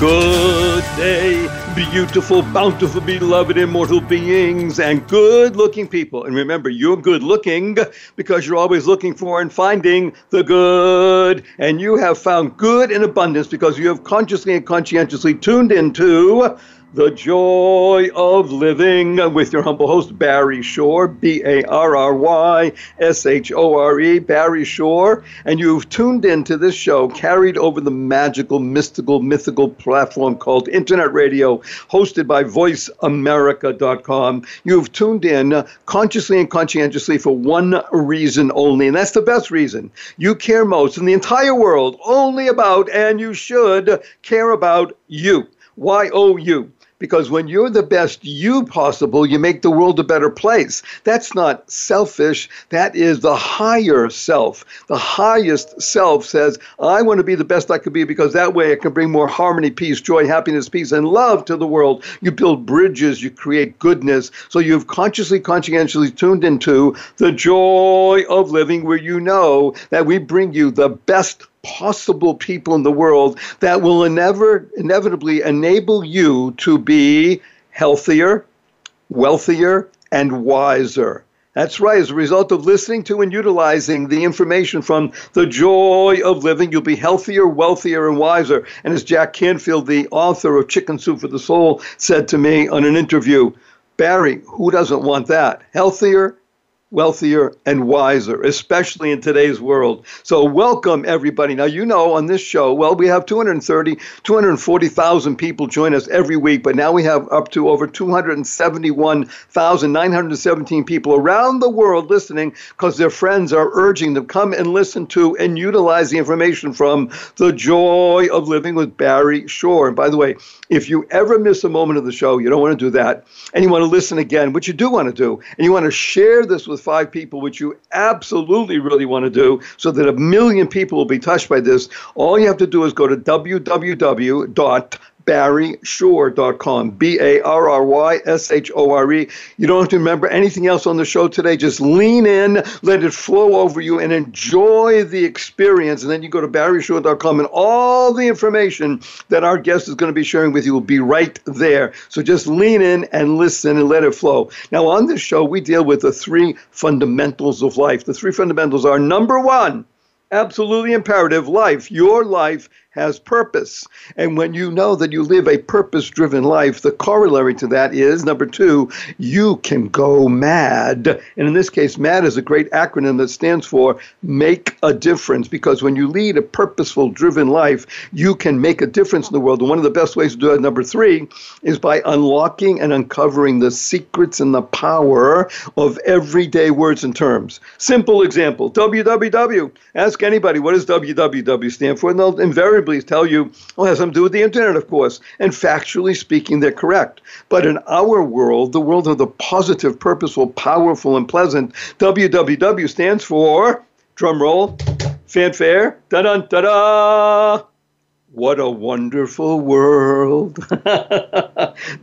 Good day, beautiful, bountiful, beloved, immortal beings, and good looking people. And remember, you're good looking because you're always looking for and finding the good. And you have found good in abundance because you have consciously and conscientiously tuned into the Joy of Living with your humble host, Barry Shore, B A R R Y S H O R E, Barry Shore. And you've tuned into this show carried over the magical, mystical, mythical platform called Internet Radio, hosted by VoiceAmerica.com. You've tuned in consciously and conscientiously for one reason only, and that's the best reason. You care most in the entire world only about, and you should care about you. Y O U because when you're the best you possible, you make the world a better place. That's not selfish. That is the higher self. The highest self says, I want to be the best I could be because that way I can bring more harmony, peace, joy, happiness, peace, and love to the world. You build bridges, you create goodness. So you've consciously, conscientiously tuned into the joy of living where you know that we bring you the best possible people in the world that will never inevitably enable you to be healthier, wealthier, and wiser. That's right. As a result of listening to and utilizing the information from the joy of living, you'll be healthier, wealthier, and wiser. And as Jack Canfield, the author of Chicken Soup for the Soul, said to me on an interview, Barry, who doesn't want that? Healthier, wealthier, and wiser, especially in today's world. So, welcome everybody. Now, you know, on this show, well, we have 230, 240,000 people join us every week, but now we have up to over 271,917 people around the world listening because their friends are urging them to come and listen to and utilize the information from The Joy of Living with Barry Shore. And by the way, if you ever miss a moment of the show, you don't want to do that, and you want to listen again, which you do want to do, and you want to share this with with five people, which you absolutely really want to do, so that a million people will be touched by this, all you have to do is go to www barryshore.com. B A R R Y S H O R E. You don't have to remember anything else on the show today. Just lean in, let it flow over you, and enjoy the experience. And then you go to barryshore.com, and all the information that our guest is going to be sharing with you will be right there. So just lean in and listen and let it flow. Now, on this show, we deal with the three fundamentals of life. The three fundamentals are number one, absolutely imperative life. Your life has purpose. And when you know that you live a purpose driven life, the corollary to that is number two, you can go mad. And in this case, MAD is a great acronym that stands for make a difference because when you lead a purposeful driven life, you can make a difference in the world. And one of the best ways to do it, number three, is by unlocking and uncovering the secrets and the power of everyday words and terms. Simple example www. Ask anybody, what does www stand for? And they'll invariably tell you, well, has something to do with the internet, of course. And factually speaking, they're correct. But in our world, the world of the positive, purposeful, powerful, and pleasant, WWW stands for, drum roll, fanfare, da da da da. What a wonderful world.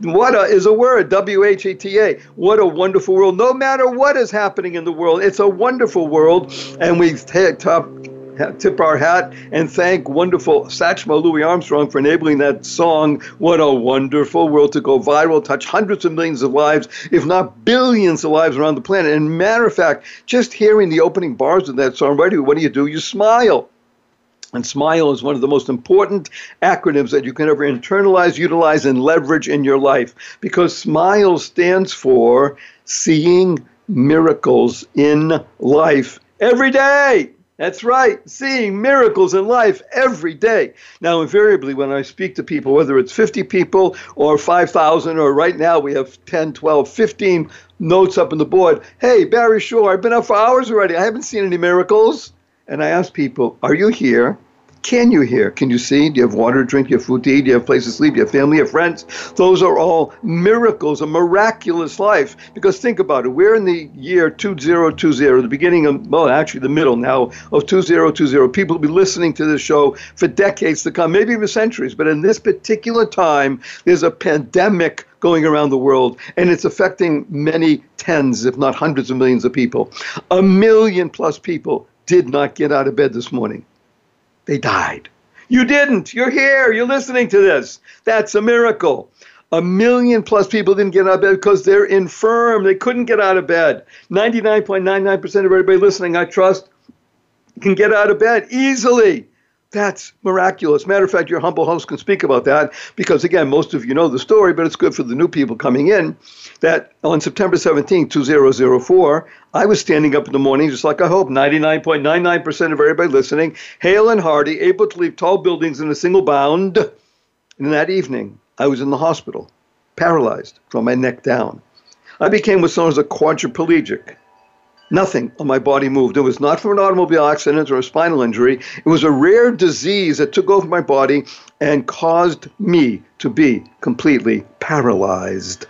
what a, is a word, W H E T A. What a wonderful world. No matter what is happening in the world, it's a wonderful world. And we take top tip our hat and thank wonderful Satchmo Louis Armstrong for enabling that song, What a Wonderful World, to go viral, touch hundreds of millions of lives, if not billions of lives around the planet. And matter of fact, just hearing the opening bars of that song, right, what do you do? You smile. And SMILE is one of the most important acronyms that you can ever internalize, utilize, and leverage in your life because SMILE stands for seeing miracles in life every day. That's right, seeing miracles in life every day. Now, invariably, when I speak to people, whether it's 50 people or 5,000, or right now we have 10, 12, 15 notes up on the board. Hey, Barry Shore, I've been up for hours already. I haven't seen any miracles. And I ask people, Are you here can you hear? Can you see? Do you have water to drink? Do you have food to eat? Do you have place to sleep? Do you have family? Do you have friends? Those are all miracles, a miraculous life. Because think about it. We're in the year 2020, the beginning of, well, actually the middle now of 2020. People will be listening to this show for decades to come, maybe even centuries. But in this particular time, there's a pandemic going around the world, and it's affecting many tens, if not hundreds of millions of people. A million plus people did not get out of bed this morning they died. You didn't. You're here. You're listening to this. That's a miracle. A million plus people didn't get out of bed because they're infirm. They couldn't get out of bed. 99.99% of everybody listening, I trust, can get out of bed easily. That's miraculous. Matter of fact, your humble host can speak about that because, again, most of you know the story, but it's good for the new people coming in that on September 17, 2004, I was standing up in the morning, just like I hope, 99.99% of everybody listening, hale and hearty, able to leave tall buildings in a single bound. And that evening, I was in the hospital, paralyzed from my neck down. I became what's known as a quadriplegic. Nothing on my body moved. It was not from an automobile accident or a spinal injury. It was a rare disease that took over my body and caused me to be completely paralyzed.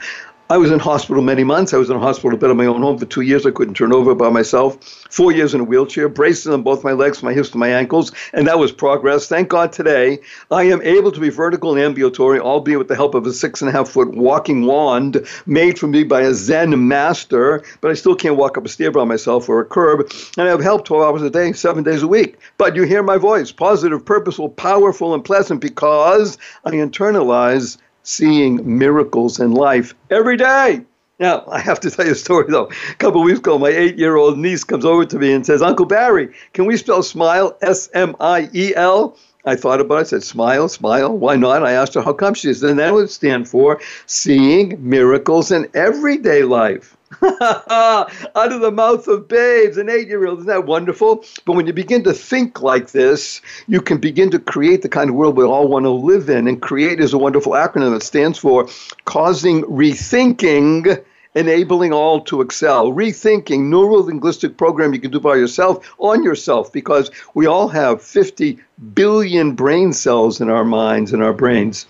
I was in hospital many months. I was in a hospital bed of my own home for two years. I couldn't turn over by myself. Four years in a wheelchair, braces on both my legs, my hips, and my ankles, and that was progress. Thank God today I am able to be vertical and ambulatory, albeit with the help of a six and a half foot walking wand made for me by a Zen master. But I still can't walk up a stair by myself or a curb, and I have help 12 hours a day, seven days a week. But you hear my voice, positive, purposeful, powerful, and pleasant, because I internalize seeing miracles in life every day. Now, I have to tell you a story though. A couple weeks ago, my eight year old niece comes over to me and says, Uncle Barry, can we spell smile S M I E L? I thought about it. I said, smile, smile. Why not? I asked her, how come? She said, that would stand for seeing miracles in everyday life. out of the mouth of babes, an eight year old. Isn't that wonderful? But when you begin to think like this, you can begin to create the kind of world we all want to live in. And create is a wonderful acronym that stands for causing rethinking enabling all to excel. Rethinking, neuro linguistic program you can do by yourself on yourself because we all have 50 billion brain cells in our minds and our brains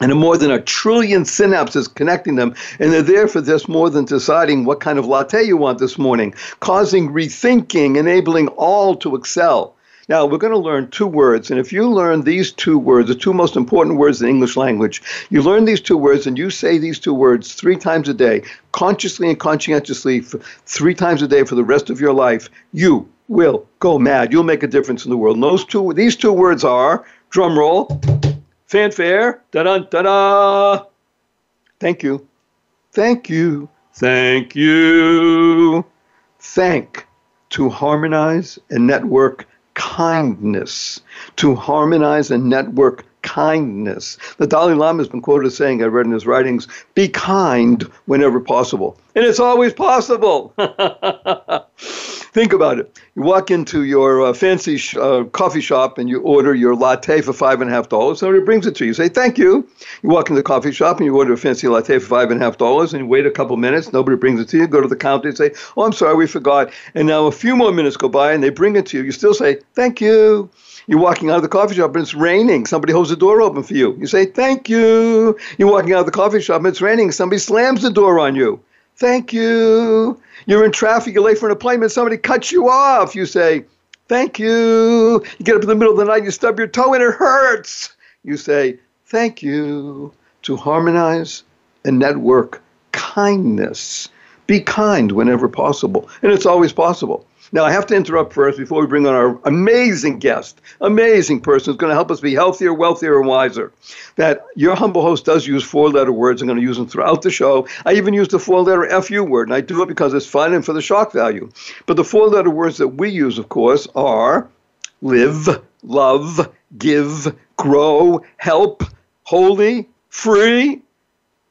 and more than a trillion synapses connecting them. And they're there for this more than deciding what kind of latte you want this morning, causing rethinking, enabling all to excel. Now, we're going to learn two words. And if you learn these two words, the two most important words in English language, you learn these two words and you say these two words three times a day, consciously and conscientiously, three times a day for the rest of your life, you will go mad. You'll make a difference in the world. And those two, these two words are, drum roll, fanfare, da da da da. Thank you. Thank you. Thank you. Thank to harmonize and network kindness. To harmonize and network kindness. The Dalai Lama has been quoted as saying, I read in his writings, be kind whenever possible. And it's always possible. Think about it. You walk into your uh, fancy sh- uh, coffee shop and you order your latte for five and a half dollars. Somebody brings it to you. You say, thank you. You walk into the coffee shop and you order a fancy latte for five and a half dollars and you wait a couple minutes. Nobody brings it to you. Go to the counter and say, oh, I'm sorry, we forgot. And now a few more minutes go by and they bring it to you. You still say, thank you. You're walking out of the coffee shop and it's raining. Somebody holds the door open for you. You say, Thank you. You're walking out of the coffee shop and it's raining. Somebody slams the door on you. Thank you. You're in traffic, you're late for an appointment, somebody cuts you off. You say, Thank you. You get up in the middle of the night, you stub your toe and it hurts. You say, Thank you. To harmonize and network kindness. Be kind whenever possible. And it's always possible. Now, I have to interrupt first before we bring on our amazing guest, amazing person who's going to help us be healthier, wealthier, and wiser. That your humble host does use four letter words. I'm going to use them throughout the show. I even use the four letter FU word, and I do it because it's fun and for the shock value. But the four letter words that we use, of course, are live, love, give, grow, help, holy, free,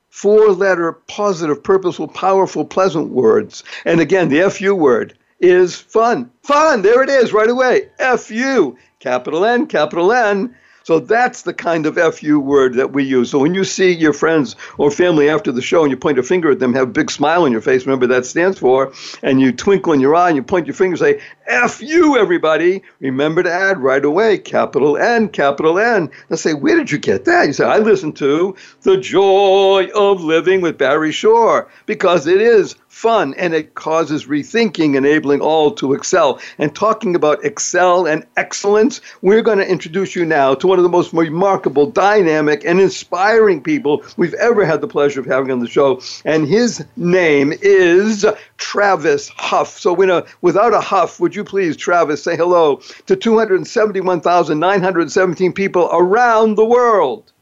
four letter positive, purposeful, powerful, pleasant words. And again, the FU word is fun. Fun, there it is right away. F U, capital N, capital N. So that's the kind of FU word that we use. So when you see your friends or family after the show and you point a finger at them, have a big smile on your face, remember that stands for, and you twinkle in your eye and you point your finger and say, FU, everybody. Remember to add right away, capital N, capital N. I say, where did you get that? You say, I listened to The Joy of Living with Barry Shore because it is fun and it causes rethinking, enabling all to excel. And talking about excel and excellence, we're going to introduce you now to one of the most remarkable, dynamic, and inspiring people we've ever had the pleasure of having on the show. And his name is Travis Huff. So, a, without a huff, would you please, Travis, say hello to 271,917 people around the world?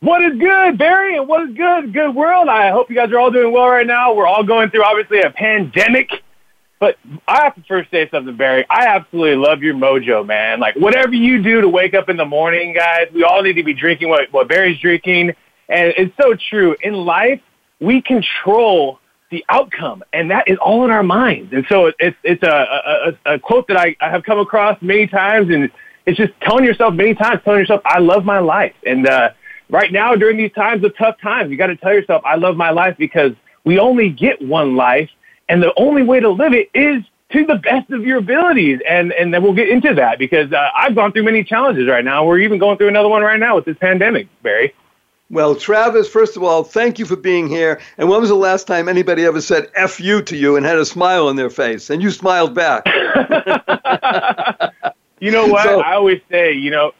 What is good, Barry? And what is good, good world? I hope you guys are all doing well right now. We're all going through, obviously, a pandemic. But I have to first say something, Barry. I absolutely love your mojo, man. Like, whatever you do to wake up in the morning, guys, we all need to be drinking what, what Barry's drinking. And it's so true. In life, we control the outcome, and that is all in our minds. And so it's, it's a, a, a quote that I, I have come across many times, and it's just telling yourself many times, telling yourself, I love my life. And, uh, right now during these times of tough times, you got to tell yourself, I love my life because we only get one life and the only way to live it is to the best of your abilities. And, and then we'll get into that because uh, I've gone through many challenges right now. We're even going through another one right now with this pandemic, Barry. Well, Travis, first of all, thank you for being here. And when was the last time anybody ever said F you to you and had a smile on their face? And you smiled back. you know what? So, I always say, you know,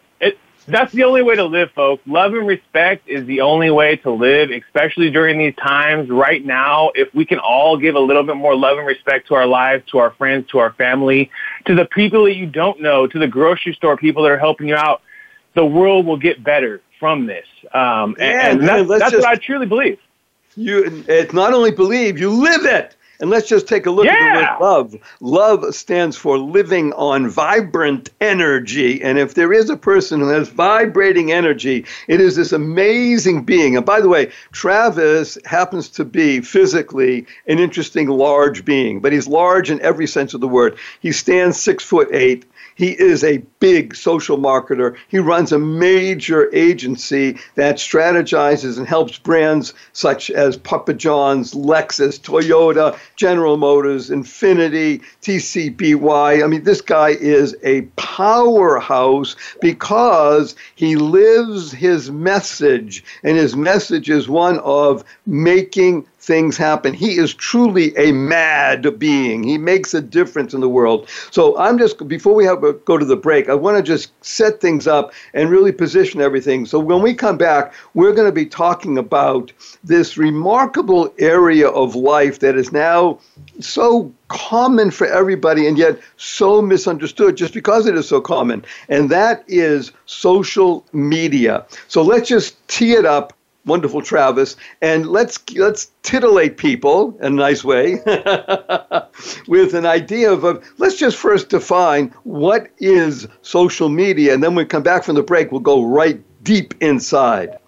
that's the only way to live, folks. Love and respect is the only way to live, especially during these times. Right now, if we can all give a little bit more love and respect to our lives, to our friends, to our family, to the people that you don't know, to the grocery store people that are helping you out, the world will get better from this. Um, yeah, and, and that's, that's just, what I truly believe. You, it's not only believe, you live it. And let's just take a look yeah. at the word love. Love stands for living on vibrant energy. And if there is a person who has vibrating energy, it is this amazing being. And by the way, Travis happens to be physically an interesting, large being, but he's large in every sense of the word. He stands six foot eight. He is a big social marketer. He runs a major agency that strategizes and helps brands such as Papa John's, Lexus, Toyota, General Motors, Infiniti, TCBY. I mean, this guy is a powerhouse because he lives his message, and his message is one of making things happen. He is truly a mad being. He makes a difference in the world. So I'm just before we have go to the break, I want to just set things up and really position everything. So when we come back, we're going to be talking about this remarkable area of life that is now so common for everybody and yet so misunderstood just because it is so common. And that is social media. So let's just tee it up wonderful Travis, and let's let's titillate people in a nice way with an idea of, of let's just first define what is social media, and then when we come back from the break, we'll go right deep inside.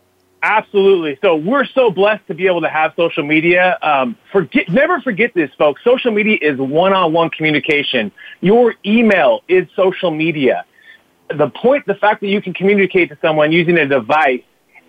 Absolutely. So we're so blessed to be able to have social media. Um, forget, never forget this, folks. Social media is one-on-one communication. Your email is social media. The point, the fact that you can communicate to someone using a device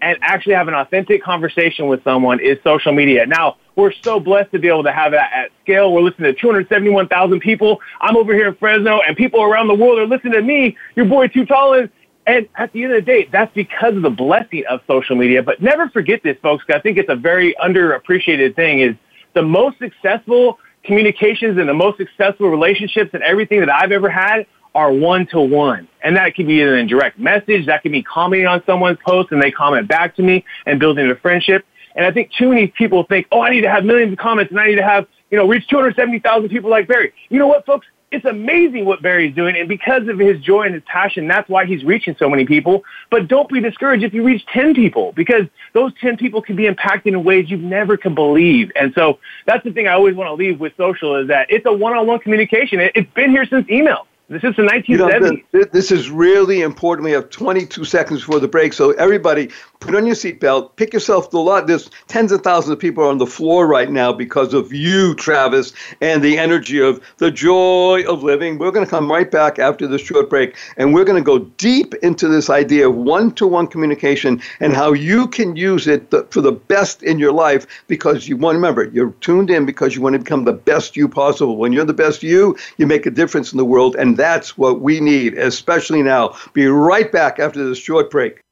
and actually have an authentic conversation with someone is social media. Now, we're so blessed to be able to have that at scale. We're listening to 271,000 people. I'm over here in Fresno, and people around the world are listening to me, your boy Too Tallin. And at the end of the day, that's because of the blessing of social media. But never forget this, folks, I think it's a very underappreciated thing is the most successful communications and the most successful relationships and everything that I've ever had are one to one. And that could be in direct message, that could be commenting on someone's post and they comment back to me and building a friendship. And I think too many people think, oh, I need to have millions of comments and I need to have, you know, reach 270,000 people like Barry. You know what, folks? It's amazing what Barry's doing. And because of his joy and his passion, that's why he's reaching so many people. But don't be discouraged if you reach 10 people because those 10 people can be impacted in ways you never can believe. And so that's the thing I always want to leave with social is that it's a one-on-one communication. It's been here since email. This is the 1970s. You know, this is really important. We have 22 seconds before the break, so everybody, put on your seatbelt, pick yourself the lot. There's tens of thousands of people on the floor right now because of you, Travis, and the energy of the joy of living. We're going to come right back after this short break, and we're going to go deep into this idea of one-to-one communication and how you can use it for the best in your life because you want to remember you're tuned in because you want to become the best you possible. When you're the best you, you make a difference in the world, and that's what we need, especially now. Be right back after this short break.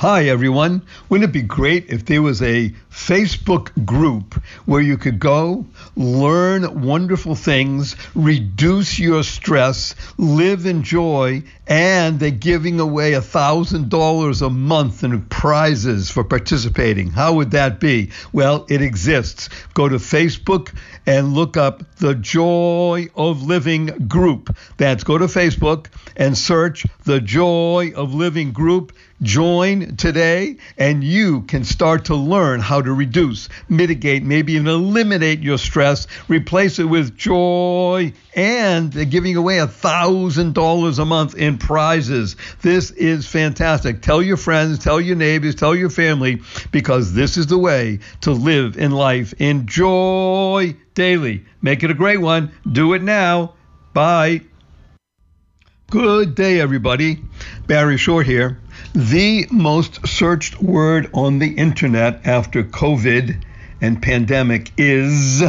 Hi, everyone. Wouldn't it be great if there was a Facebook group where you could go, learn wonderful things, reduce your stress, live in joy, and they're giving away $1,000 a month in prizes for participating? How would that be? Well, it exists. Go to Facebook and look up the Joy of Living group. That's go to Facebook and search the Joy of Living group Join today and you can start to learn how to reduce, mitigate, maybe even eliminate your stress, replace it with joy, and they're giving away a $1,000 a month in prizes. This is fantastic. Tell your friends, tell your neighbors, tell your family, because this is the way to live in life. Enjoy daily. Make it a great one. Do it now. Bye. Good day, everybody. Barry Shore here. The most searched word on the internet after COVID and pandemic is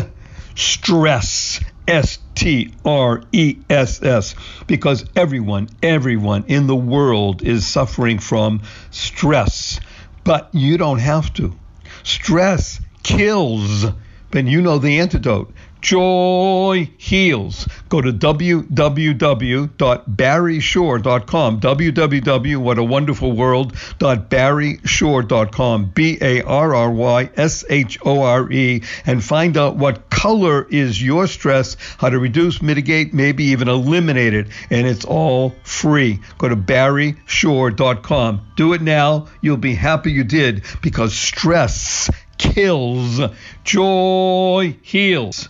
stress. S T R E S S. Because everyone, everyone in the world is suffering from stress. But you don't have to. Stress kills. But you know the antidote. Joy heals. Go to www.barryshore.com. www.whatawonderfulworld.barryshore.com. B A R R Y S H O R E. And find out what color is your stress, how to reduce, mitigate, maybe even eliminate it. And it's all free. Go to barryshore.com. Do it now. You'll be happy you did because stress kills. Joy heals.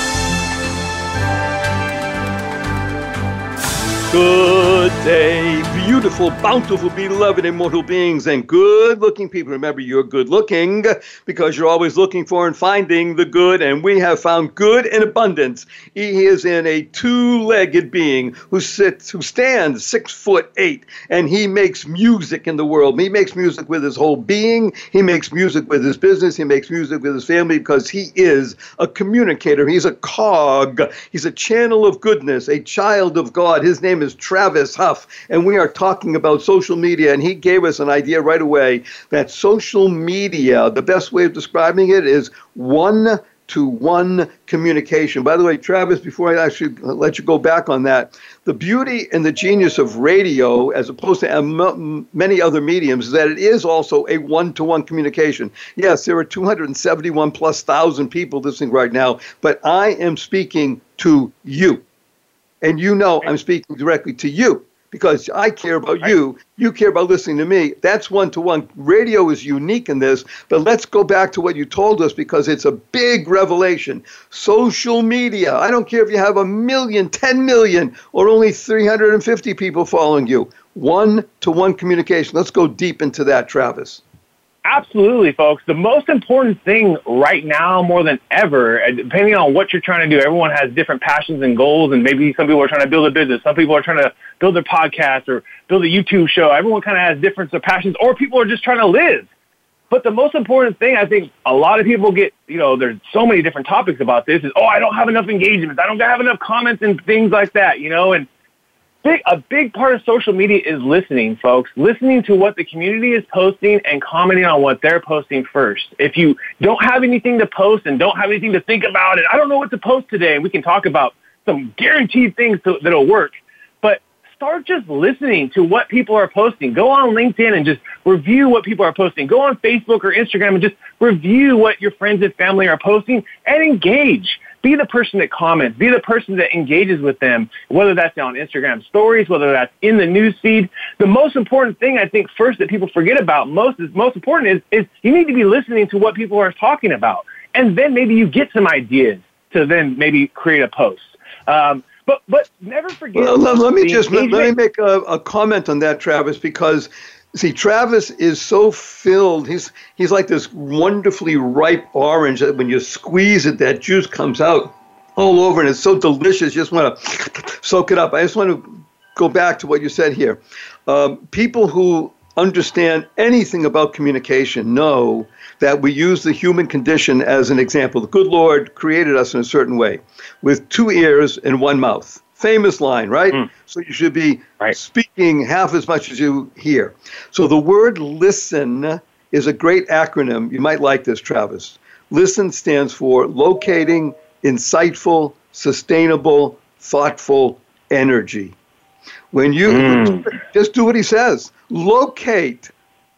Good day, beautiful, bountiful, beloved, immortal beings, and good looking people. Remember, you're good looking because you're always looking for and finding the good, and we have found good in abundance. He is in a two legged being who sits, who stands six foot eight, and he makes music in the world. He makes music with his whole being, he makes music with his business, he makes music with his family because he is a communicator. He's a cog, he's a channel of goodness, a child of God. His name is Travis Huff, and we are talking about social media. And he gave us an idea right away that social media, the best way of describing it is one to one communication. By the way, Travis, before I actually let you go back on that, the beauty and the genius of radio, as opposed to many other mediums, is that it is also a one to one communication. Yes, there are 271 plus thousand people listening right now, but I am speaking to you. And you know I'm speaking directly to you because I care about you. You care about listening to me. That's one to one. Radio is unique in this, but let's go back to what you told us because it's a big revelation. Social media. I don't care if you have a million, 10 million, or only 350 people following you. One to one communication. Let's go deep into that, Travis. Absolutely, folks. The most important thing right now, more than ever, uh, depending on what you're trying to do, everyone has different passions and goals, and maybe some people are trying to build a business, some people are trying to build their podcast or build a YouTube show. Everyone kind of has different uh, passions, or people are just trying to live. But the most important thing, I think, a lot of people get, you know, there's so many different topics about this is, oh, I don't have enough engagements, I don't have enough comments and things like that, you know, and big, a big part of social media is listening, folks. Listening to what the community is posting and commenting on what they're posting first. If you don't have anything to post and don't have anything to think about, and I don't know what to post today, we can talk about some guaranteed things to, that'll work, but start just listening to what people are posting. Go on LinkedIn and just review what people are posting. Go on Facebook or Instagram and just review what your friends and family are posting and engage. Be the person that comments. Be the person that engages with them, whether that's on Instagram stories, whether that's in the news feed. The most important thing I think first that people forget about most is most important is, is you need to be listening to what people are talking about. And then maybe you get some ideas to then maybe create a post. Um, but but never forget. Well, let, let, me just let, let, me make a, a comment on that, Travis, because see, Travis is so filled. He's he's like this wonderfully ripe orange that when you squeeze it, that juice comes out all over, and it's so delicious. You just want to soak it up. I just want to go back to what you said here. Um, people who understand anything about communication know that we use the human condition as an example. The good Lord created us in a certain way with two ears and one mouth. Famous line, right? Mm. So you should be right. speaking half as much as you hear. So the word listen is a great acronym. You might like this, Travis. Listen stands for locating insightful, sustainable, thoughtful energy. When you mm. just do what he says, locate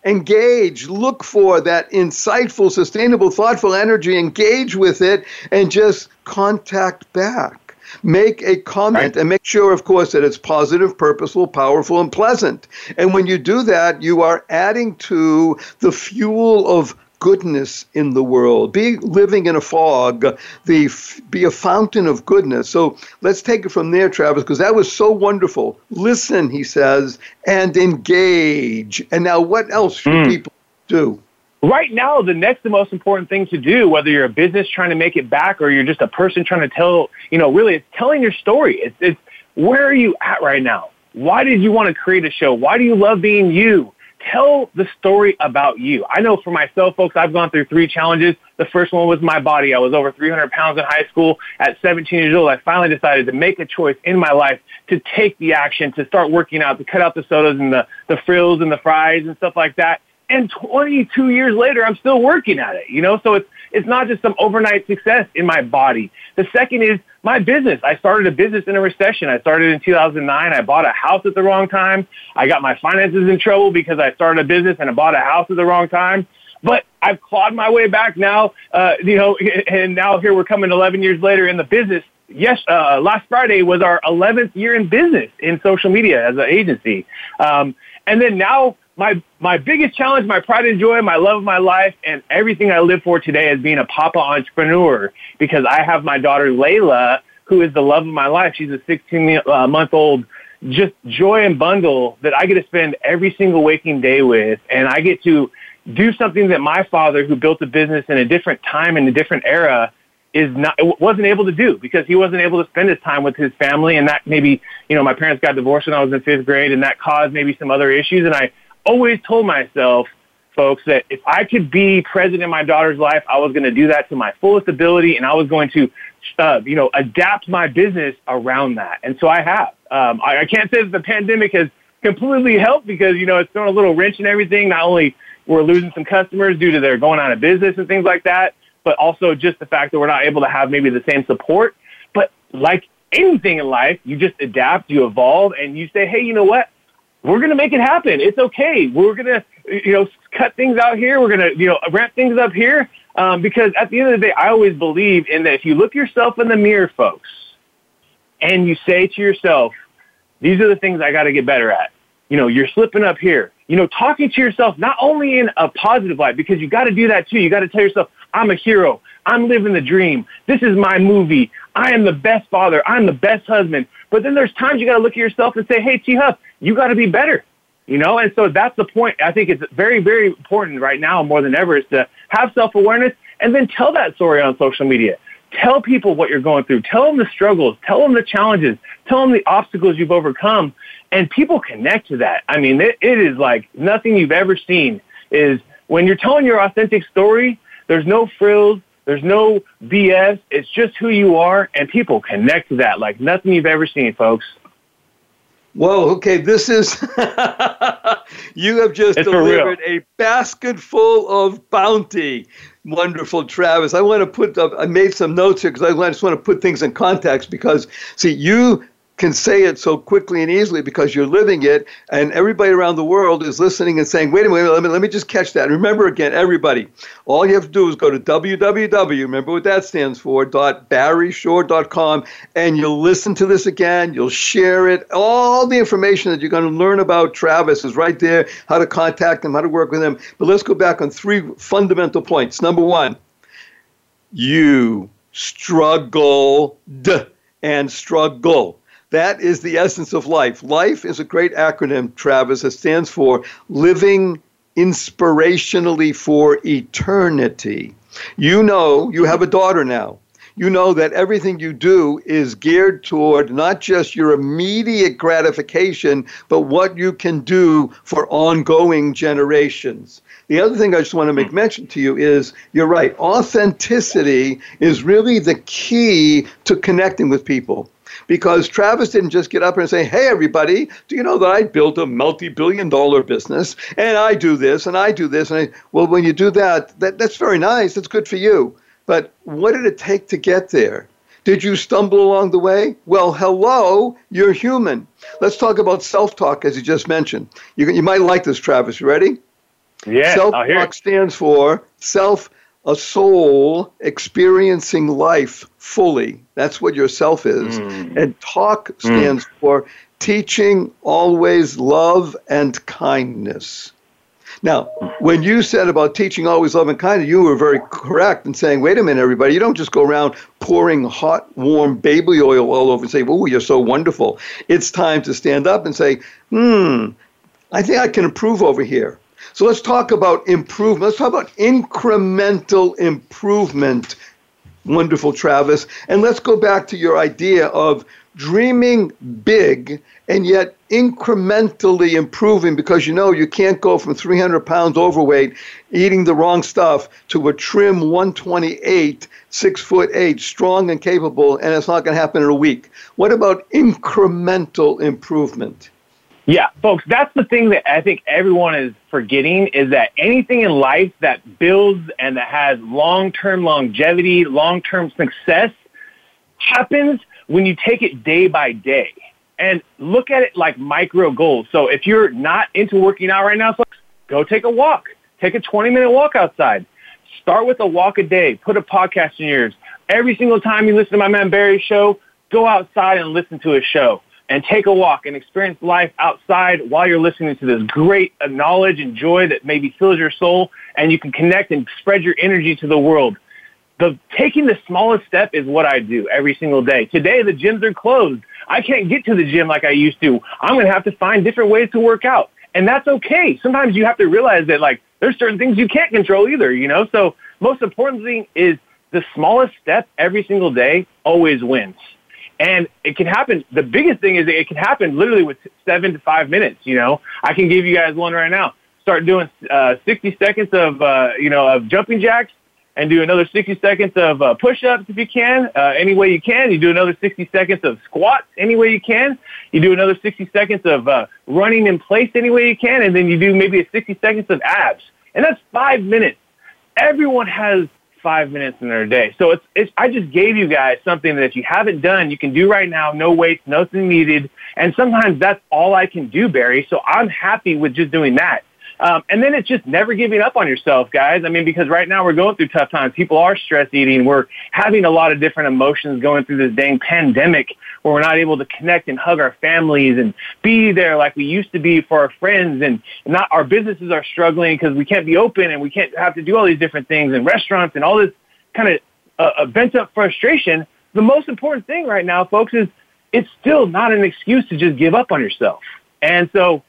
engage, look for that insightful, sustainable, thoughtful energy, engage with it, and just contact back. Make a comment right. and make sure, of course, that it's positive, purposeful, powerful, and pleasant. And when you do that, you are adding to the fuel of goodness in the world. Be living in a fog, the, be a fountain of goodness. So let's take it from there, Travis, because that was so wonderful. Listen, he says, and engage. And now, what else should mm. people do? Right now, the next, the most important thing to do, whether you're a business trying to make it back or you're just a person trying to tell, you know, really, it's telling your story. It's, it's where are you at right now? Why did you want to create a show? Why do you love being you? tell the story about you. I know for myself, folks, I've gone through three challenges. The first one was my body. I was over 300 pounds in high school. At 17 years old, I finally decided to make a choice in my life to take the action, to start working out, to cut out the sodas and the, the frills and the fries and stuff like that. And 22 years later, I'm still working at it, you know? So it's, it's not just some overnight success in my body. The second is my business. I started a business in a recession. I started in 2009. I bought a house at the wrong time. I got my finances in trouble because I started a business and I bought a house at the wrong time. But I've clawed my way back now, uh, you know, and now here we're coming 11 years later in the business. Yes, uh, last Friday was our 11th year in business in social media as an agency. Um, and then now my my biggest challenge, my pride and joy, my love of my life, and everything I live for today is being a papa entrepreneur because I have my daughter Layla, who is the love of my life. She's a 16 uh, month old, just joy and bundle that I get to spend every single waking day with, and I get to do something that my father, who built a business in a different time in a different era, is not wasn't able to do because he wasn't able to spend his time with his family, and that maybe you know my parents got divorced when I was in fifth grade, and that caused maybe some other issues, and I always told myself, folks, that if I could be present in my daughter's life, I was going to do that to my fullest ability, and I was going to, uh, you know, adapt my business around that. And so I have. Um, I, I can't say that the pandemic has completely helped because you know it's thrown a little wrench in everything. Not only we're losing some customers due to their going out of business and things like that, but also just the fact that we're not able to have maybe the same support. But like anything in life, you just adapt, you evolve, and you say, hey, you know what? We're going to make it happen. It's okay. We're going to, you know, cut things out here. We're going to, you know, ramp things up here. Um, because at the end of the day, I always believe in that if you look yourself in the mirror, folks, and you say to yourself, these are the things I got to get better at. You know, you're slipping up here. You know, talking to yourself, not only in a positive light, because you got to do that too. You got to tell yourself, I'm a hero. I'm living the dream. This is my movie. I am the best father. I'm the best husband. But then there's times you got to look at yourself and say, hey, T Huff, you got to be better. You know, and so that's the point. I think it's very, very important right now more than ever is to have self-awareness and then tell that story on social media. Tell people what you're going through. Tell them the struggles. Tell them the challenges. Tell them the obstacles you've overcome. And people connect to that. I mean, it, it is like nothing you've ever seen is when you're telling your authentic story, there's no frills, there's no BS. It's just who you are, and people connect to that like nothing you've ever seen, folks. Whoa, okay, this is, you have just It's delivered a basket full of bounty. Wonderful, Travis. I want to put, up, I made some notes here because I just want to put things in context because, see, you can say it so quickly and easily because you're living it, and everybody around the world is listening and saying, wait a minute, let me, let me just catch that. Remember again, everybody, all you have to do is go to www, remember what that stands for, dot .barryshore.com, and you'll listen to this again, you'll share it. All the information that you're going to learn about Travis is right there, how to contact him, how to work with him. But let's go back on three fundamental points. Number one, you struggled and struggle. That is the essence of life. Life is a great acronym, Travis. It stands for Living Inspirationally for Eternity. You know, you have a daughter now. You know that everything you do is geared toward not just your immediate gratification, but what you can do for ongoing generations. The other thing I just want to make mention to you is you're right. Authenticity is really the key to connecting with people because Travis didn't just get up and say, Hey, everybody, do you know that I built a multi billion dollar business and I do this and I do this? And I, well, when you do that, that, that's very nice. That's good for you. But what did it take to get there? Did you stumble along the way? Well, hello, you're human. Let's talk about self talk, as you just mentioned. You, you might like this, Travis. You ready? Yeah, self talk stands for self a soul experiencing life fully. That's what yourself is. Mm. And talk stands mm. for teaching always love and kindness. Now, when you said about teaching always love and kindness, you were very correct in saying, wait a minute, everybody, you don't just go around pouring hot, warm baby oil all over and say, oh, you're so wonderful. It's time to stand up and say, hmm, I think I can improve over here. So let's talk about improvement. Let's talk about incremental improvement. Wonderful, Travis. And let's go back to your idea of dreaming big and yet incrementally improving because you know you can't go from 300 pounds overweight eating the wrong stuff to a trim 128 six foot eight strong and capable and it's not going to happen in a week what about incremental improvement yeah, folks, that's the thing that I think everyone is forgetting is that anything in life that builds and that has long-term longevity, long-term success happens when you take it day by day and look at it like micro goals. So if you're not into working out right now, folks, go take a walk. Take a 20 minute walk outside. Start with a walk a day. Put a podcast in yours. Every single time you listen to my man Barry's show, go outside and listen to his show and take a walk and experience life outside while you're listening to this great uh, knowledge and joy that maybe fills your soul and you can connect and spread your energy to the world. The taking the smallest step is what I do every single day. Today the gyms are closed. I can't get to the gym like I used to. I'm going to have to find different ways to work out. And that's okay. Sometimes you have to realize that like there's certain things you can't control either, you know? So most important thing is the smallest step every single day always wins. And it can happen. The biggest thing is it can happen literally with seven to five minutes. You know, I can give you guys one right now. Start doing uh, 60 seconds of, uh, you know, of jumping jacks and do another 60 seconds of uh, push-ups if you can, uh, any way you can. You do another 60 seconds of squats any way you can. You do another 60 seconds of uh, running in place any way you can, and then you do maybe a 60 seconds of abs. And that's five minutes. Everyone has five minutes in their day. So it's, it's, I just gave you guys something that if you haven't done, you can do right now, no weights, nothing needed. And sometimes that's all I can do, Barry. So I'm happy with just doing that. Um, and then it's just never giving up on yourself, guys. I mean, because right now we're going through tough times. People are stress eating. We're having a lot of different emotions going through this dang pandemic where we're not able to connect and hug our families and be there like we used to be for our friends and not our businesses are struggling because we can't be open and we can't have to do all these different things and restaurants and all this kind of uh, bent up frustration. The most important thing right now, folks, is it's still not an excuse to just give up on yourself. And so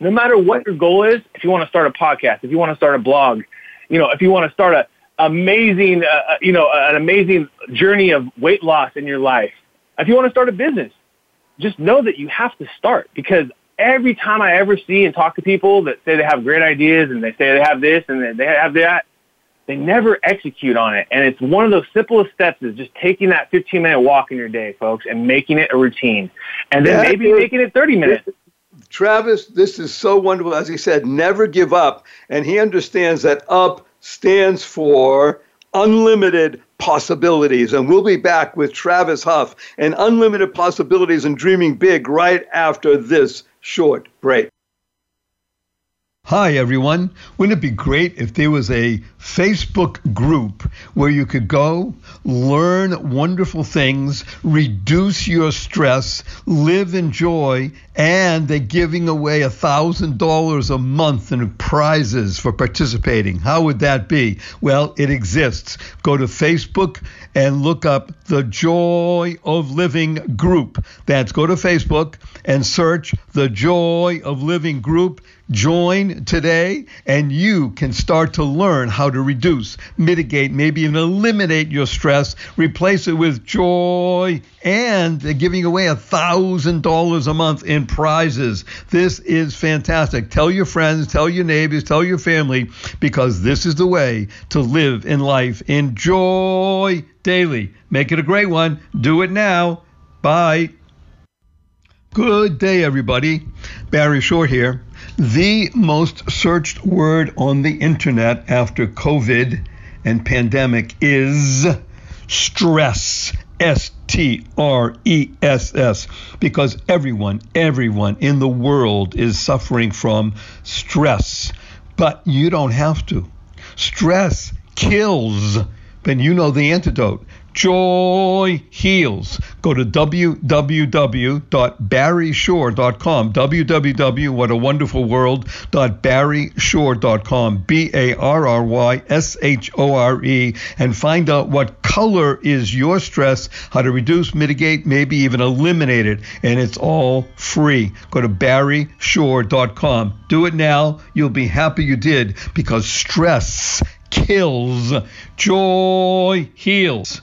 no matter what your goal is, if you want to start a podcast, if you want to start a blog, you know, if you want to start a amazing, uh, uh, you know, an amazing journey of weight loss in your life, if you want to start a business, just know that you have to start because every time I ever see and talk to people that say they have great ideas and they say they have this and they have that, they never execute on it. And it's one of those simplest steps is just taking that 15 minute walk in your day, folks, and making it a routine. And then maybe making it 30 minutes. Travis, this is so wonderful. As he said, never give up. And he understands that up stands for unlimited possibilities. And we'll be back with Travis Huff and unlimited possibilities and dreaming big right after this short break. Hi, everyone. Wouldn't it be great if there was a Facebook group where you could go, learn wonderful things, reduce your stress, live in joy, and they're giving away a $1,000 a month in prizes for participating? How would that be? Well, it exists. Go to Facebook and look up the Joy of Living group. That's go to Facebook and search the Joy of Living group Join today and you can start to learn how to reduce, mitigate, maybe even eliminate your stress, replace it with joy, and they're giving away a $1,000 a month in prizes. This is fantastic. Tell your friends, tell your neighbors, tell your family, because this is the way to live in life. Enjoy daily. Make it a great one. Do it now. Bye. Good day, everybody. Barry Shore here. The most searched word on the internet after COVID and pandemic is stress. S T R E S S. Because everyone, everyone in the world is suffering from stress. But you don't have to. Stress kills. But you know the antidote. Joy heals. Go to www.barryshore.com. www. What a wonderful world.barryshore.com. B A R R Y S H O R E. And find out what color is your stress, how to reduce, mitigate, maybe even eliminate it. And it's all free. Go to barryshore.com. Do it now. You'll be happy you did because stress kills. Joy heals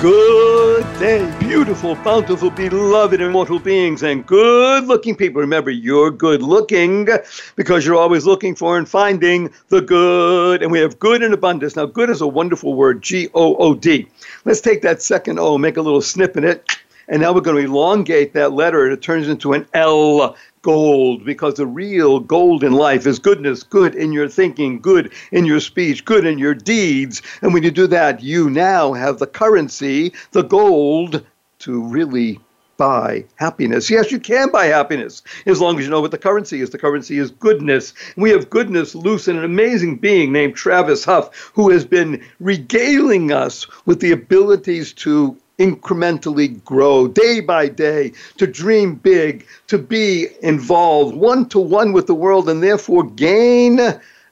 Good day, beautiful, bountiful, beloved, immortal beings, and good looking people. Remember, you're good looking because you're always looking for and finding the good. And we have good in abundance. Now, good is a wonderful word, G O O D. Let's take that second O, make a little snip in it. And now we're going to elongate that letter and it turns into an L gold because the real gold in life is goodness, good in your thinking, good in your speech, good in your deeds. And when you do that, you now have the currency, the gold, to really buy happiness. Yes, you can buy happiness as long as you know what the currency is. The currency is goodness. We have goodness loose in an amazing being named Travis Huff, who has been regaling us with the abilities to incrementally grow day by day, to dream big, to be involved one to one with the world, and therefore gain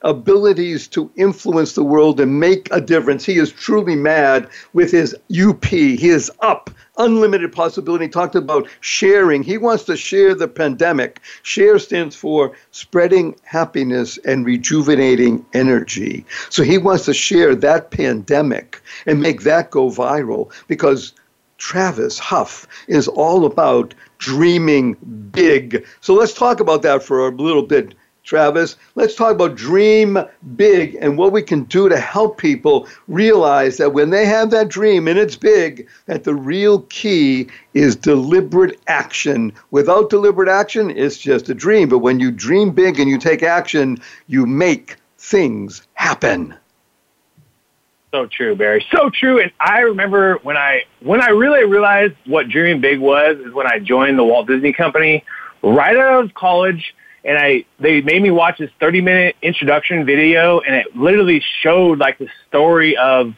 abilities to influence the world and make a difference. He is truly mad with his UP. He is up unlimited possibility. He talked about sharing. He wants to share the pandemic. Share stands for spreading happiness and rejuvenating energy. So he wants to share that pandemic and make that go viral because Travis Huff is all about dreaming big. So let's talk about that for a little bit. Travis, let's talk about dream big and what we can do to help people realize that when they have that dream and it's big, that the real key is deliberate action. Without deliberate action, it's just a dream. But when you dream big and you take action, you make things happen. So true, Barry. So true. And I remember when I when I really realized what dreaming big was is when I joined the Walt Disney Company right out of college and I they made me watch this 30 minute introduction video and it literally showed like the story of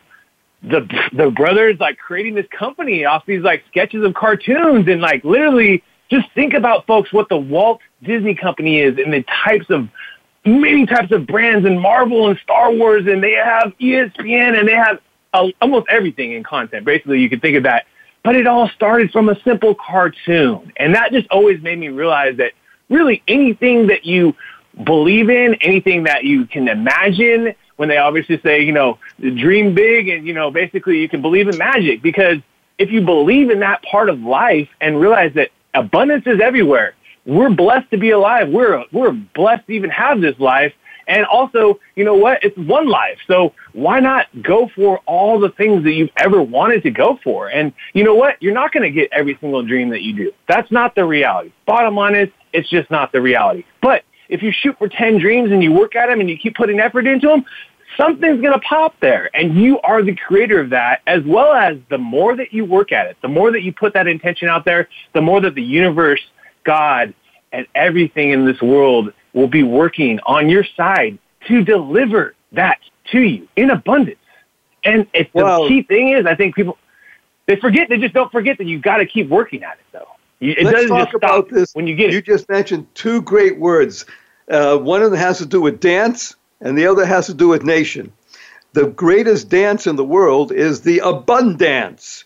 the the brothers like creating this company off these like sketches of cartoons and like literally just think about folks what the Walt Disney Company is and the types of many types of brands and Marvel and Star Wars and they have ESPN and they have uh, almost everything in content. Basically, you could think of that. But it all started from a simple cartoon. And that just always made me realize that really anything that you believe in, anything that you can imagine, when they obviously say, you know, dream big and, you know, basically you can believe in magic because if you believe in that part of life and realize that abundance is everywhere, we're blessed to be alive. We're, we're blessed to even have this life. And also, you know what? It's one life. So why not go for all the things that you've ever wanted to go for? And you know what? You're not going to get every single dream that you do. That's not the reality. Bottom line is, it's just not the reality. But if you shoot for 10 dreams and you work at them and you keep putting effort into them, something's going to pop there. And you are the creator of that, as well as the more that you work at it, the more that you put that intention out there, the more that the universe, God, and everything in this world will be working on your side to deliver that to you in abundance. And if the well, key thing is, I think people, they forget, they just don't forget that you've got to keep working at it though. It Let's talk about this. When you get you just mentioned two great words. Uh, one of them has to do with dance, and the other has to do with nation. The greatest dance in the world is the abundance.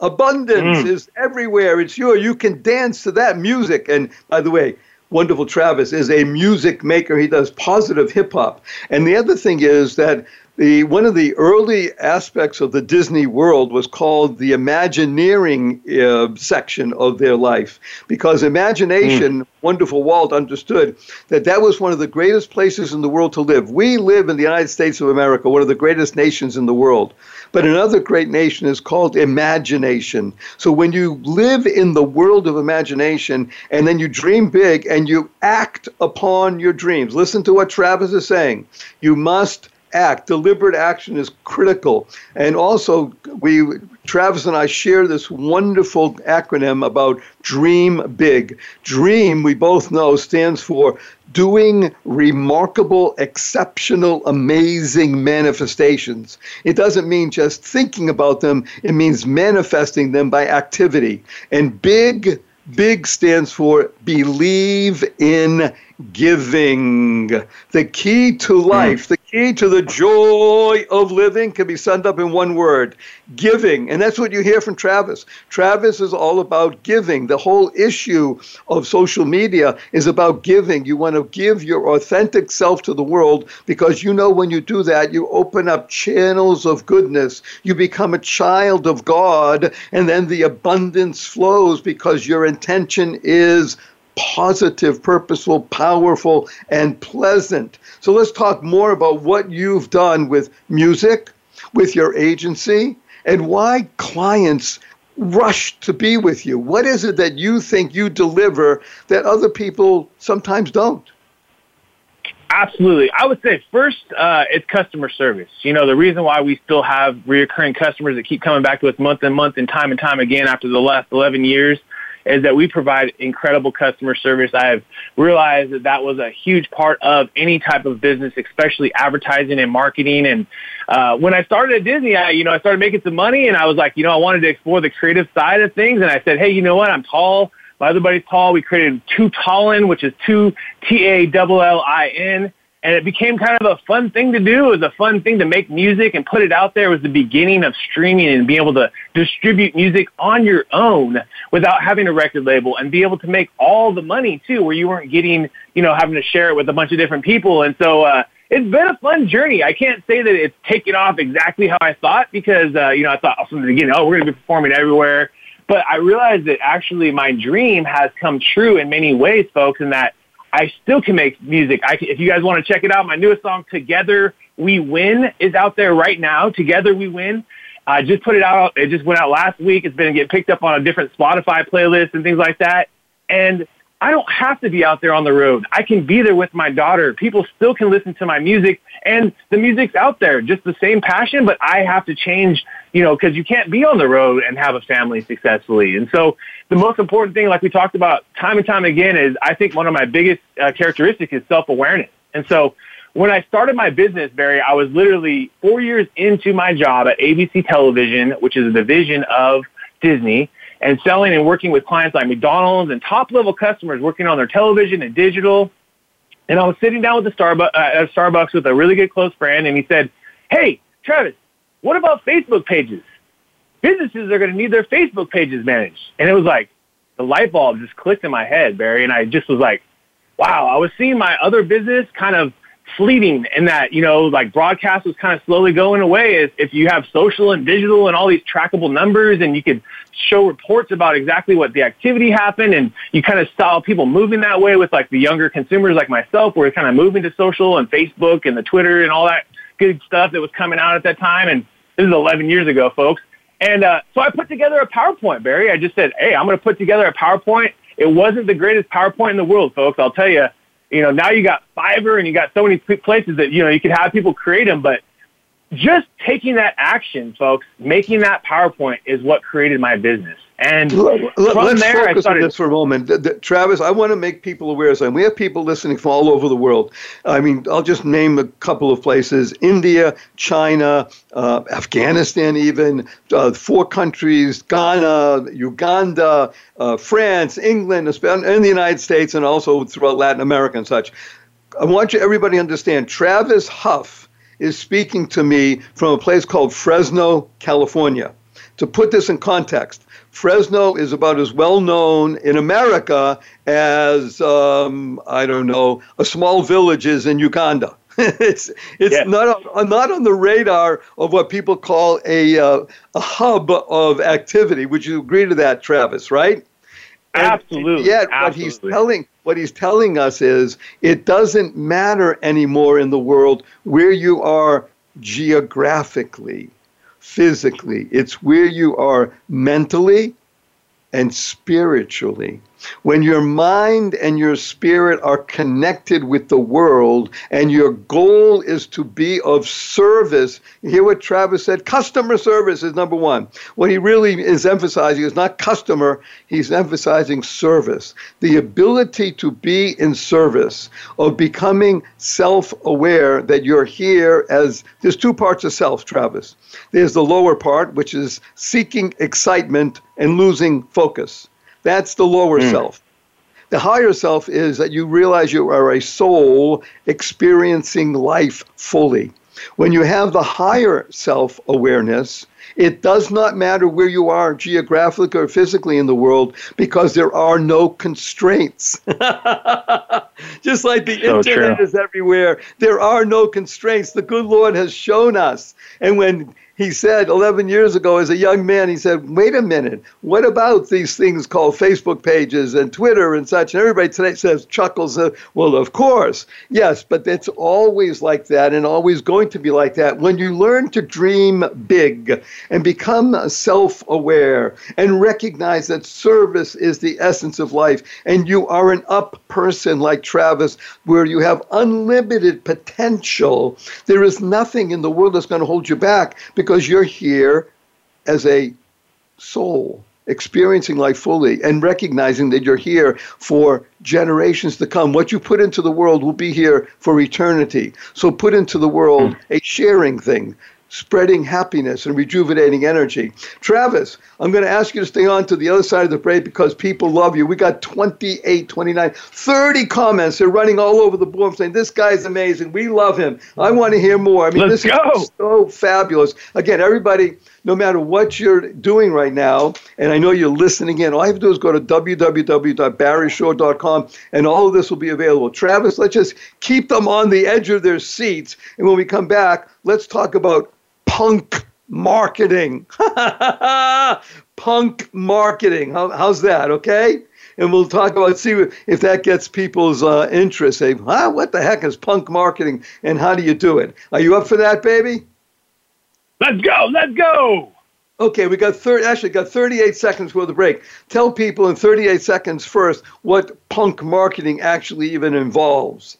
Abundance mm. is everywhere. It's you. You can dance to that music. And by the way, wonderful Travis is a music maker. He does positive hip hop. And the other thing is that the one of the early aspects of the Disney world was called the Imagineering uh, section of their life because imagination. Mm. Wonderful Walt understood that that was one of the greatest places in the world to live. We live in the United States of America, one of the greatest nations in the world. But another great nation is called imagination. So when you live in the world of imagination and then you dream big and you act upon your dreams, listen to what Travis is saying. You must act. Deliberate action is critical. And also, we Travis and I share this wonderful acronym about Dream Big. Dream, we both know, stands for doing remarkable, exceptional, amazing manifestations. It doesn't mean just thinking about them, it means manifesting them by activity. And big, big stands for believe in giving. The key to hmm. life, the key to the joy of living can be summed up in one word giving. And that's what you hear from Travis. Travis is all about giving. The whole issue of social media is about giving. You want to give your authentic self to the world because you know when you do that, you open up channels of goodness. You become a child of God, and then the abundance flows because your intention is positive, purposeful, powerful, and pleasant. So let's talk more about what you've done with music, with your agency, and why clients rush to be with you. What is it that you think you deliver that other people sometimes don't? Absolutely. I would say first, uh, it's customer service. You know, the reason why we still have reoccurring customers that keep coming back to us month and month and time and time again after the last 11 years is that we provide incredible customer service. I have realized that that was a huge part of any type of business, especially advertising and marketing. And uh, when I started at Disney, I, you know, I started making some money, and I was like, you know, I wanted to explore the creative side of things. And I said, hey, you know what? I'm tall. My other buddy's tall. We created Two Tallin, which is two T A L L I N and it became kind of a fun thing to do. It was a fun thing to make music and put it out there. It was the beginning of streaming and being able to distribute music on your own without having a record label and be able to make all the money too, where you weren't getting, you know, having to share it with a bunch of different people. And so, uh, it's been a fun journey. I can't say that it's taken off exactly how I thought because, uh, you know, I thought from the beginning, oh, we're going to be performing everywhere. But I realized that actually my dream has come true in many ways, folks, and that I still can make music. I can, if you guys want to check it out, my newest song, Together We Win, is out there right now. Together We Win. I just put it out. It just went out last week. It's been getting picked up on a different Spotify playlist and things like that. And I don't have to be out there on the road. I can be there with my daughter. People still can listen to my music and the music's out there, just the same passion, but I have to change, you know, cause you can't be on the road and have a family successfully. And so the most important thing, like we talked about time and time again, is I think one of my biggest uh, characteristics is self-awareness. And so when I started my business, Barry, I was literally four years into my job at ABC Television, which is a division of Disney, and selling and working with clients like McDonald's and top level customers working on their television and digital. And I was sitting down with the Starbucks, uh, at Starbucks with a really good close friend, and he said, Hey, Travis, what about Facebook pages? Businesses are going to need their Facebook pages managed. And it was like, the light bulb just clicked in my head, Barry, and I just was like, wow, I was seeing my other business kind of fleeting in that, you know, like broadcast was kind of slowly going away is if you have social and digital and all these trackable numbers and you could show reports about exactly what the activity happened and you kind of saw people moving that way with like the younger consumers like myself were kind of moving to social and Facebook and the Twitter and all that good stuff that was coming out at that time. And this is 11 years ago, folks. And uh, so I put together a PowerPoint, Barry. I just said, hey, I'm going to put together a PowerPoint. It wasn't the greatest PowerPoint in the world, folks. I'll tell you, you know, now you got Fiverr and you got so many places that, you know, you could have people create them, but just taking that action, folks, making that PowerPoint is what created my business. And Let, us there, focus started, on this for a moment. The, the, Travis, I want to make people aware of something. We have people listening from all over the world. I mean, I'll just name a couple of places India, China, uh, Afghanistan, even, uh, four countries Ghana, Uganda, uh, France, England, and the United States, and also throughout Latin America and such. I want you, everybody, to understand Travis Huff is speaking to me from a place called Fresno, California. To put this in context, Fresno is about as well known in America as, um, I don't know, a small village is in Uganda. it's it's yeah. not on, not on the radar of what people call a uh, a hub of activity. Would you agree to that, Travis? Right? Absolutely. Yet, Absolutely. what he's telling what he's telling us is it doesn't matter anymore in the world where you are geographically physically, it's where you are mentally and spiritually. When your mind and your spirit are connected with the world and your goal is to be of service, hear what Travis said? Customer service is number one. What he really is emphasizing is not customer, he's emphasizing service. The ability to be in service, of becoming self aware that you're here as there's two parts of self, Travis. There's the lower part, which is seeking excitement and losing focus. That's the lower mm. self. The higher self is that you realize you are a soul experiencing life fully. When you have the higher self awareness, it does not matter where you are geographically or physically in the world because there are no constraints. Just like the so internet true. is everywhere, there are no constraints. The good Lord has shown us. And when he said 11 years ago as a young man, he said, wait a minute, what about these things called Facebook pages and Twitter and such? And everybody today says, chuckles, uh, well, of course. Yes, but it's always like that and always going to be like that. When you learn to dream big and become self aware and recognize that service is the essence of life and you are an up person like Travis, where you have unlimited potential, there is nothing in the world that's going to hold you back because you're here as a soul experiencing life fully and recognizing that you're here for generations to come. What you put into the world will be here for eternity. So put into the world hmm. a sharing thing, spreading happiness and rejuvenating energy. Travis, I'm going to ask you to stay on to the other side of the break because people love you. We got 28, 29, 30 comments. They're running all over the board saying, This guy's amazing. We love him. I want to hear more. I mean, Let's this go. is so fabulous. Again, everybody, no matter what you're doing right now, and I know you're listening in, all you have to do is go to www.barryshore.com and all of this will be available. Travis, let's just keep them on the edge of their seats. And when we come back, let's talk about punk marketing. punk marketing. How, how's that? Okay? And we'll talk about, see if that gets people's uh, interest. Say, huh, what the heck is punk marketing and how do you do it? Are you up for that, baby? Let's go. Let's go. Okay, we got 30, actually got 38 seconds for the break. Tell people in 38 seconds first what punk marketing actually even involves.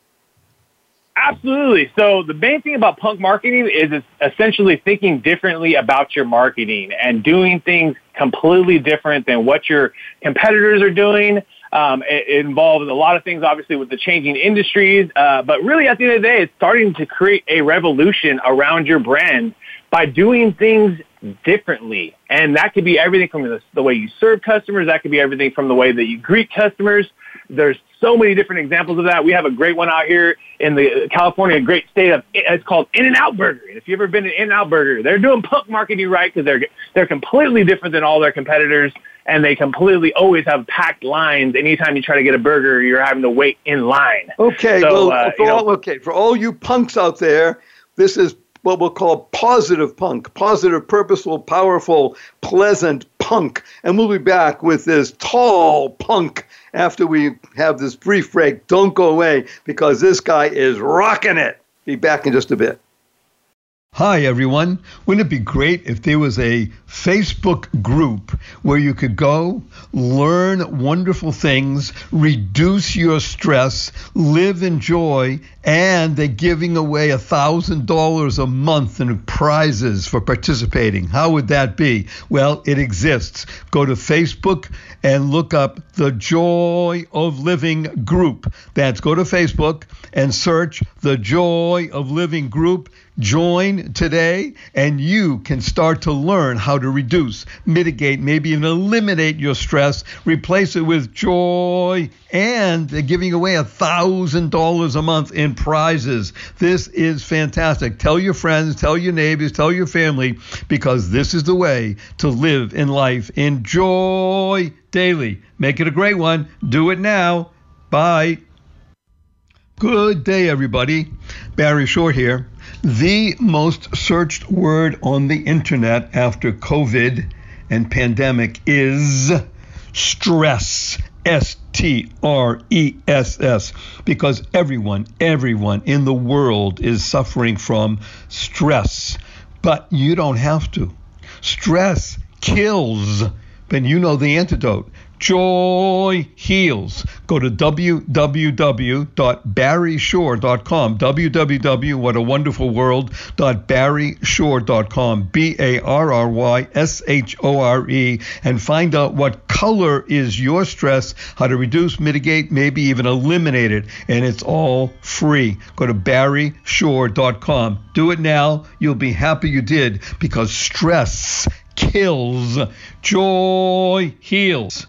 Absolutely. So the main thing about punk marketing is it's essentially thinking differently about your marketing and doing things completely different than what your competitors are doing. Um, it, it, involves a lot of things, obviously, with the changing industries. Uh, but really, at the end of the day, it's starting to create a revolution around your brand by doing things differently. And that could be everything from the, the way you serve customers. That could be everything from the way that you greet customers. There's so many different examples of that. We have a great one out here in the California, great state of it's called In-N-Out Burger. And if you've ever been to In-N-Out Burger, they're doing punk marketing right because they're they're completely different than all their competitors, and they completely always have packed lines. Anytime you try to get a burger, you're having to wait in line. Okay, so, well, uh, for all, know, okay, for all you punks out there, this is what we'll call positive punk, positive, purposeful, powerful, pleasant punk. And we'll be back with this tall punk after we have this brief break. Don't go away because this guy is rocking it. Be back in just a bit. Hi, everyone. Wouldn't it be great if there was a Facebook group where you could go, learn wonderful things, reduce your stress, live in joy, and they're giving away a $1,000 a month in prizes for participating? How would that be? Well, it exists. Go to Facebook and look up the Joy of Living group. That's go to Facebook and search the Joy of Living group Join today, and you can start to learn how to reduce, mitigate, maybe even eliminate your stress, replace it with joy, and they're giving away a $1,000 a month in prizes. This is fantastic. Tell your friends, tell your neighbors, tell your family, because this is the way to live in life. Enjoy daily. Make it a great one. Do it now. Bye. Good day, everybody. Barry Shore here. The most searched word on the internet after COVID and pandemic is stress. S T R E S S. Because everyone, everyone in the world is suffering from stress. But you don't have to. Stress kills. But you know the antidote. Joy heals. Go to www.barryshore.com. www. What a wonderful world.barryshore.com. B A R R Y S H O R E. And find out what color is your stress, how to reduce, mitigate, maybe even eliminate it. And it's all free. Go to barryshore.com. Do it now. You'll be happy you did because stress kills, joy heals.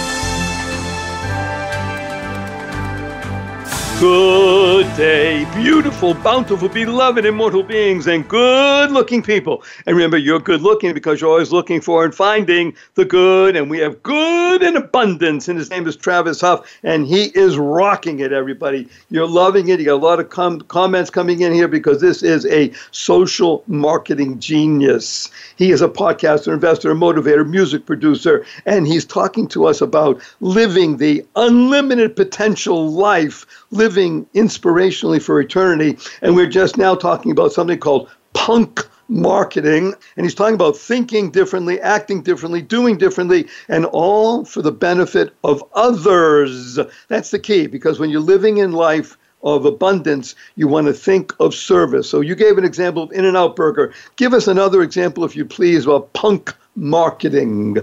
Good day, beautiful, bountiful, beloved, immortal beings, and good looking people. And remember, you're good looking because you're always looking for and finding the good, and we have good in abundance. And his name is Travis Huff, and he is rocking it, everybody. You're loving it. You got a lot of com- comments coming in here because this is a social marketing genius. He is a podcaster, investor, motivator, music producer, and he's talking to us about living the unlimited potential life living inspirationally for eternity. And we're just now talking about something called punk marketing. And he's talking about thinking differently, acting differently, doing differently, and all for the benefit of others. That's the key because when you're living in life, of abundance, you want to think of service. So you gave an example of In-N-Out Burger. Give us another example, if you please, of punk marketing.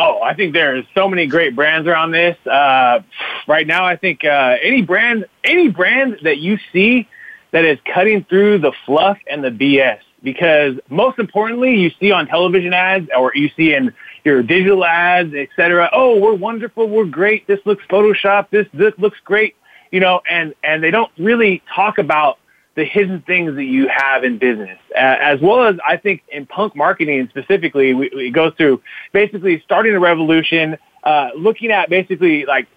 Oh, I think there's so many great brands around this. Uh, right now, I think uh, any brand, any brand that you see that is cutting through the fluff and the BS, because most importantly, you see on television ads or you see in your digital ads, etc. Oh, we're wonderful, we're great. This looks Photoshop. This this looks great, you know, and and they don't really talk about the hidden things that you have in business, uh, as well as I think in punk marketing specifically, we, we go through basically starting a revolution, uh, looking at basically like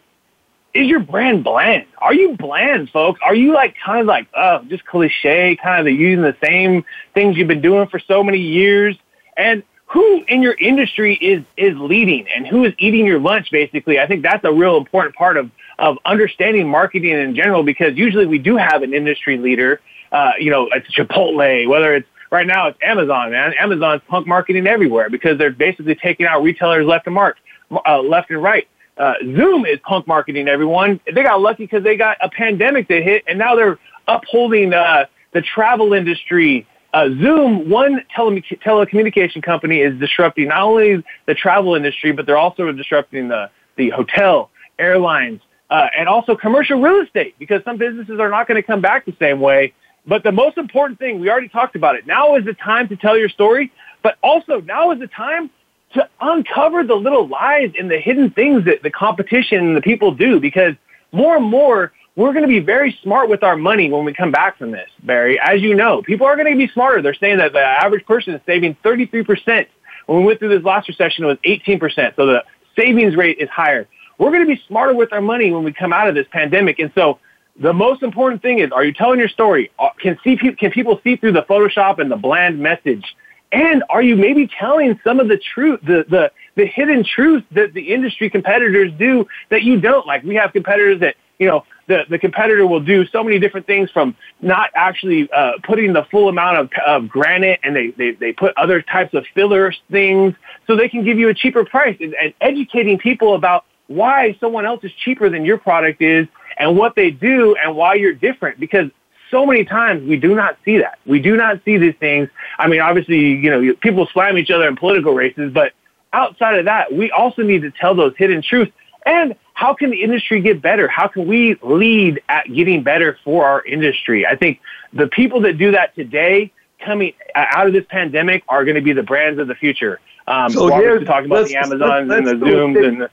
is your brand bland? Are you bland, folks? Are you like kind of like, uh, just cliche, kind of using the same things you've been doing for so many years? And who in your industry is, is leading and who is eating your lunch, basically? I think that's a real important part of, of understanding marketing in general because usually we do have an industry leader. Uh, you know, it's Chipotle, whether it's right now it's Amazon, man. Amazon's punk marketing everywhere because they're basically taking out retailers left and mark, uh, left and right. Uh, Zoom is punk marketing everyone. They got lucky because they got a pandemic that hit, and now they're upholding uh, the travel industry. Uh, Zoom, one tele- telecommunication company, is disrupting not only the travel industry, but they're also disrupting the, the hotel, airlines, uh, and also commercial real estate because some businesses are not going to come back the same way. But the most important thing, we already talked about it. Now is the time to tell your story, but also now is the time to uncover the little lies and the hidden things that the competition and the people do because more and more we're going to be very smart with our money when we come back from this, Barry. As you know, people are going to be smarter. They're saying that the average person is saving 33%. When we went through this last recession, it was 18%. So the savings rate is higher. We're going to be smarter with our money when we come out of this pandemic. And so the most important thing is, are you telling your story? Uh, can see can people see through the Photoshop and the bland message? And are you maybe telling some of the truth, the, the, the hidden truth that the industry competitors do that you don't? Like we have competitors that, you know, the, the competitor will do so many different things from not actually uh, putting the full amount of, of granite and they, they, they put other types of filler things so they can give you a cheaper price and, and educating people about why someone else is cheaper than your product is and what they do and why you're different because so many times we do not see that. We do not see these things. I mean, obviously, you know, people slam each other in political races, but outside of that, we also need to tell those hidden truths. And how can the industry get better? How can we lead at getting better for our industry? I think the people that do that today coming out of this pandemic are going to be the brands of the future. Um, so here's talking about the Amazons let's, let's and the Zooms and the,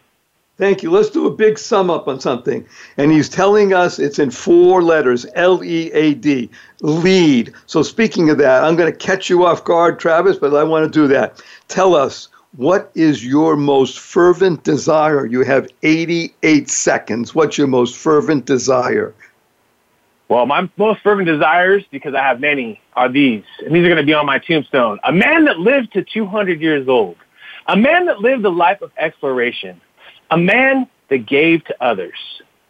Thank you. Let's do a big sum up on something. And he's telling us it's in four letters L E A D, lead. So, speaking of that, I'm going to catch you off guard, Travis, but I want to do that. Tell us, what is your most fervent desire? You have 88 seconds. What's your most fervent desire? Well, my most fervent desires, because I have many, are these. And these are going to be on my tombstone. A man that lived to 200 years old. A man that lived a life of exploration a man that gave to others.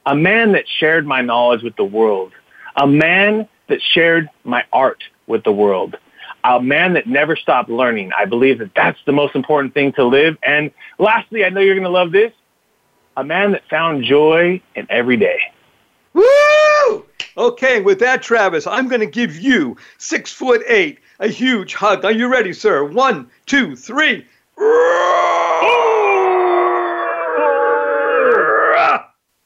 A man that shared my knowledge with the world. A man that shared my art with the world. A man that never stopped learning. I believe that that's the most important thing to live. And lastly, I know you're going to love this. A man that found joy in every day. Woo! Okay, with that, Travis, I'm going to give you six foot eight a huge hug. Are you ready, sir? One, two, three.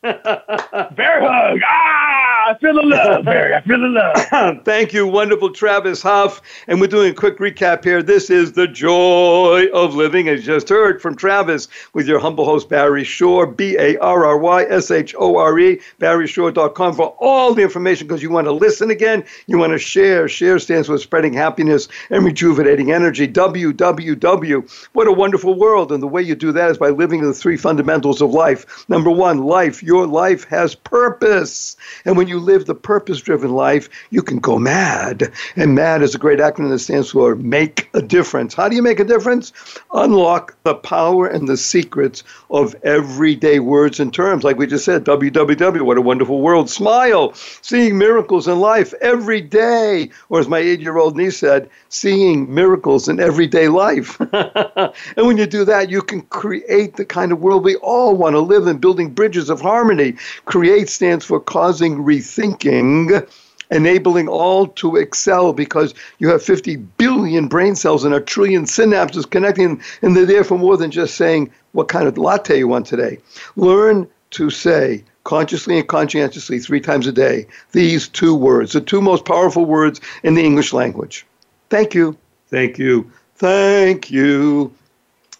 Bear hug. Ah, I feel the love, Barry. I feel the love. Thank you, wonderful Travis Huff. And we're doing a quick recap here. This is the joy of living, as just heard from Travis, with your humble host, Barry Shore, B A R R Y S H O R E, barryshore.com for all the information because you want to listen again. You want to share. Share stands for spreading happiness and rejuvenating energy. www. What a wonderful world. And the way you do that is by living the three fundamentals of life. Number one, life your life has purpose. And when you live the purpose driven life, you can go mad. And MAD is a great acronym that stands for Make a Difference. How do you make a difference? Unlock the power and the secrets of everyday words and terms. Like we just said, WWW, what a wonderful world. Smile, seeing miracles in life every day. Or as my eight year old niece said, seeing miracles in everyday life. and when you do that, you can create the kind of world we all want to live in, building bridges of harmony. Create stands for causing rethinking enabling all to excel because you have 50 billion brain cells and a trillion synapses connecting, and they're there for more than just saying what kind of latte you want today. Learn to say consciously and conscientiously three times a day these two words, the two most powerful words in the English language. Thank you. Thank you. Thank you.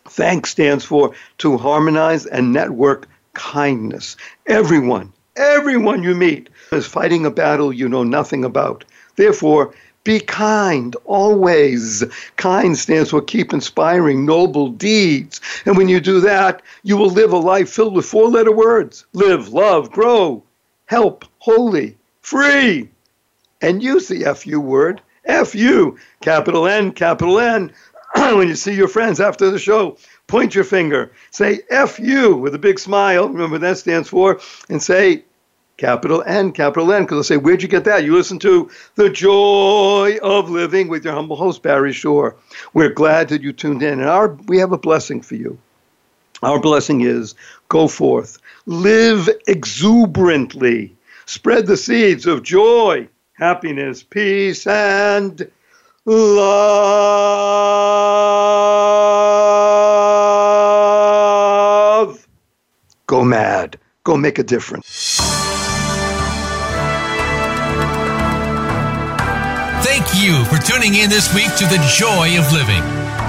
Thank stands for to harmonize and network kindness. Everyone, everyone you meet is fighting a battle you know nothing about. Therefore, Be kind always. Kind stands for keep inspiring noble deeds. And when you do that, you will live a life filled with four letter words live, love, grow, help, holy, free. And use the FU word, FU, capital N, capital N. when you see your friends after the show, point your finger, say FU with a big smile, remember that stands for, and say capital N, capital N, because they'll say, Where'd you get that? You listen to The Joy of Living with your humble host, Barry Shore. We're glad that you tuned in, and our, we have a blessing for you. Our blessing is go forth, live exuberantly, spread the seeds of joy, happiness, peace, and love. Go mad. Go make a difference. Tuning in this week to The Joy of Living.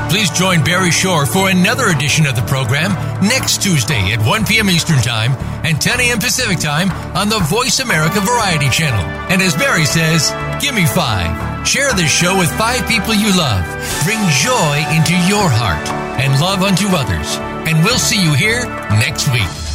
Please join Barry Shore for another edition of the program next Tuesday at 1 p.m. Eastern Time and 10 a.m. Pacific Time on the Voice America Variety Channel. And as Barry says, give me five. Share this show with five people you love. Bring joy into your heart and love unto others. And we'll see you here next week.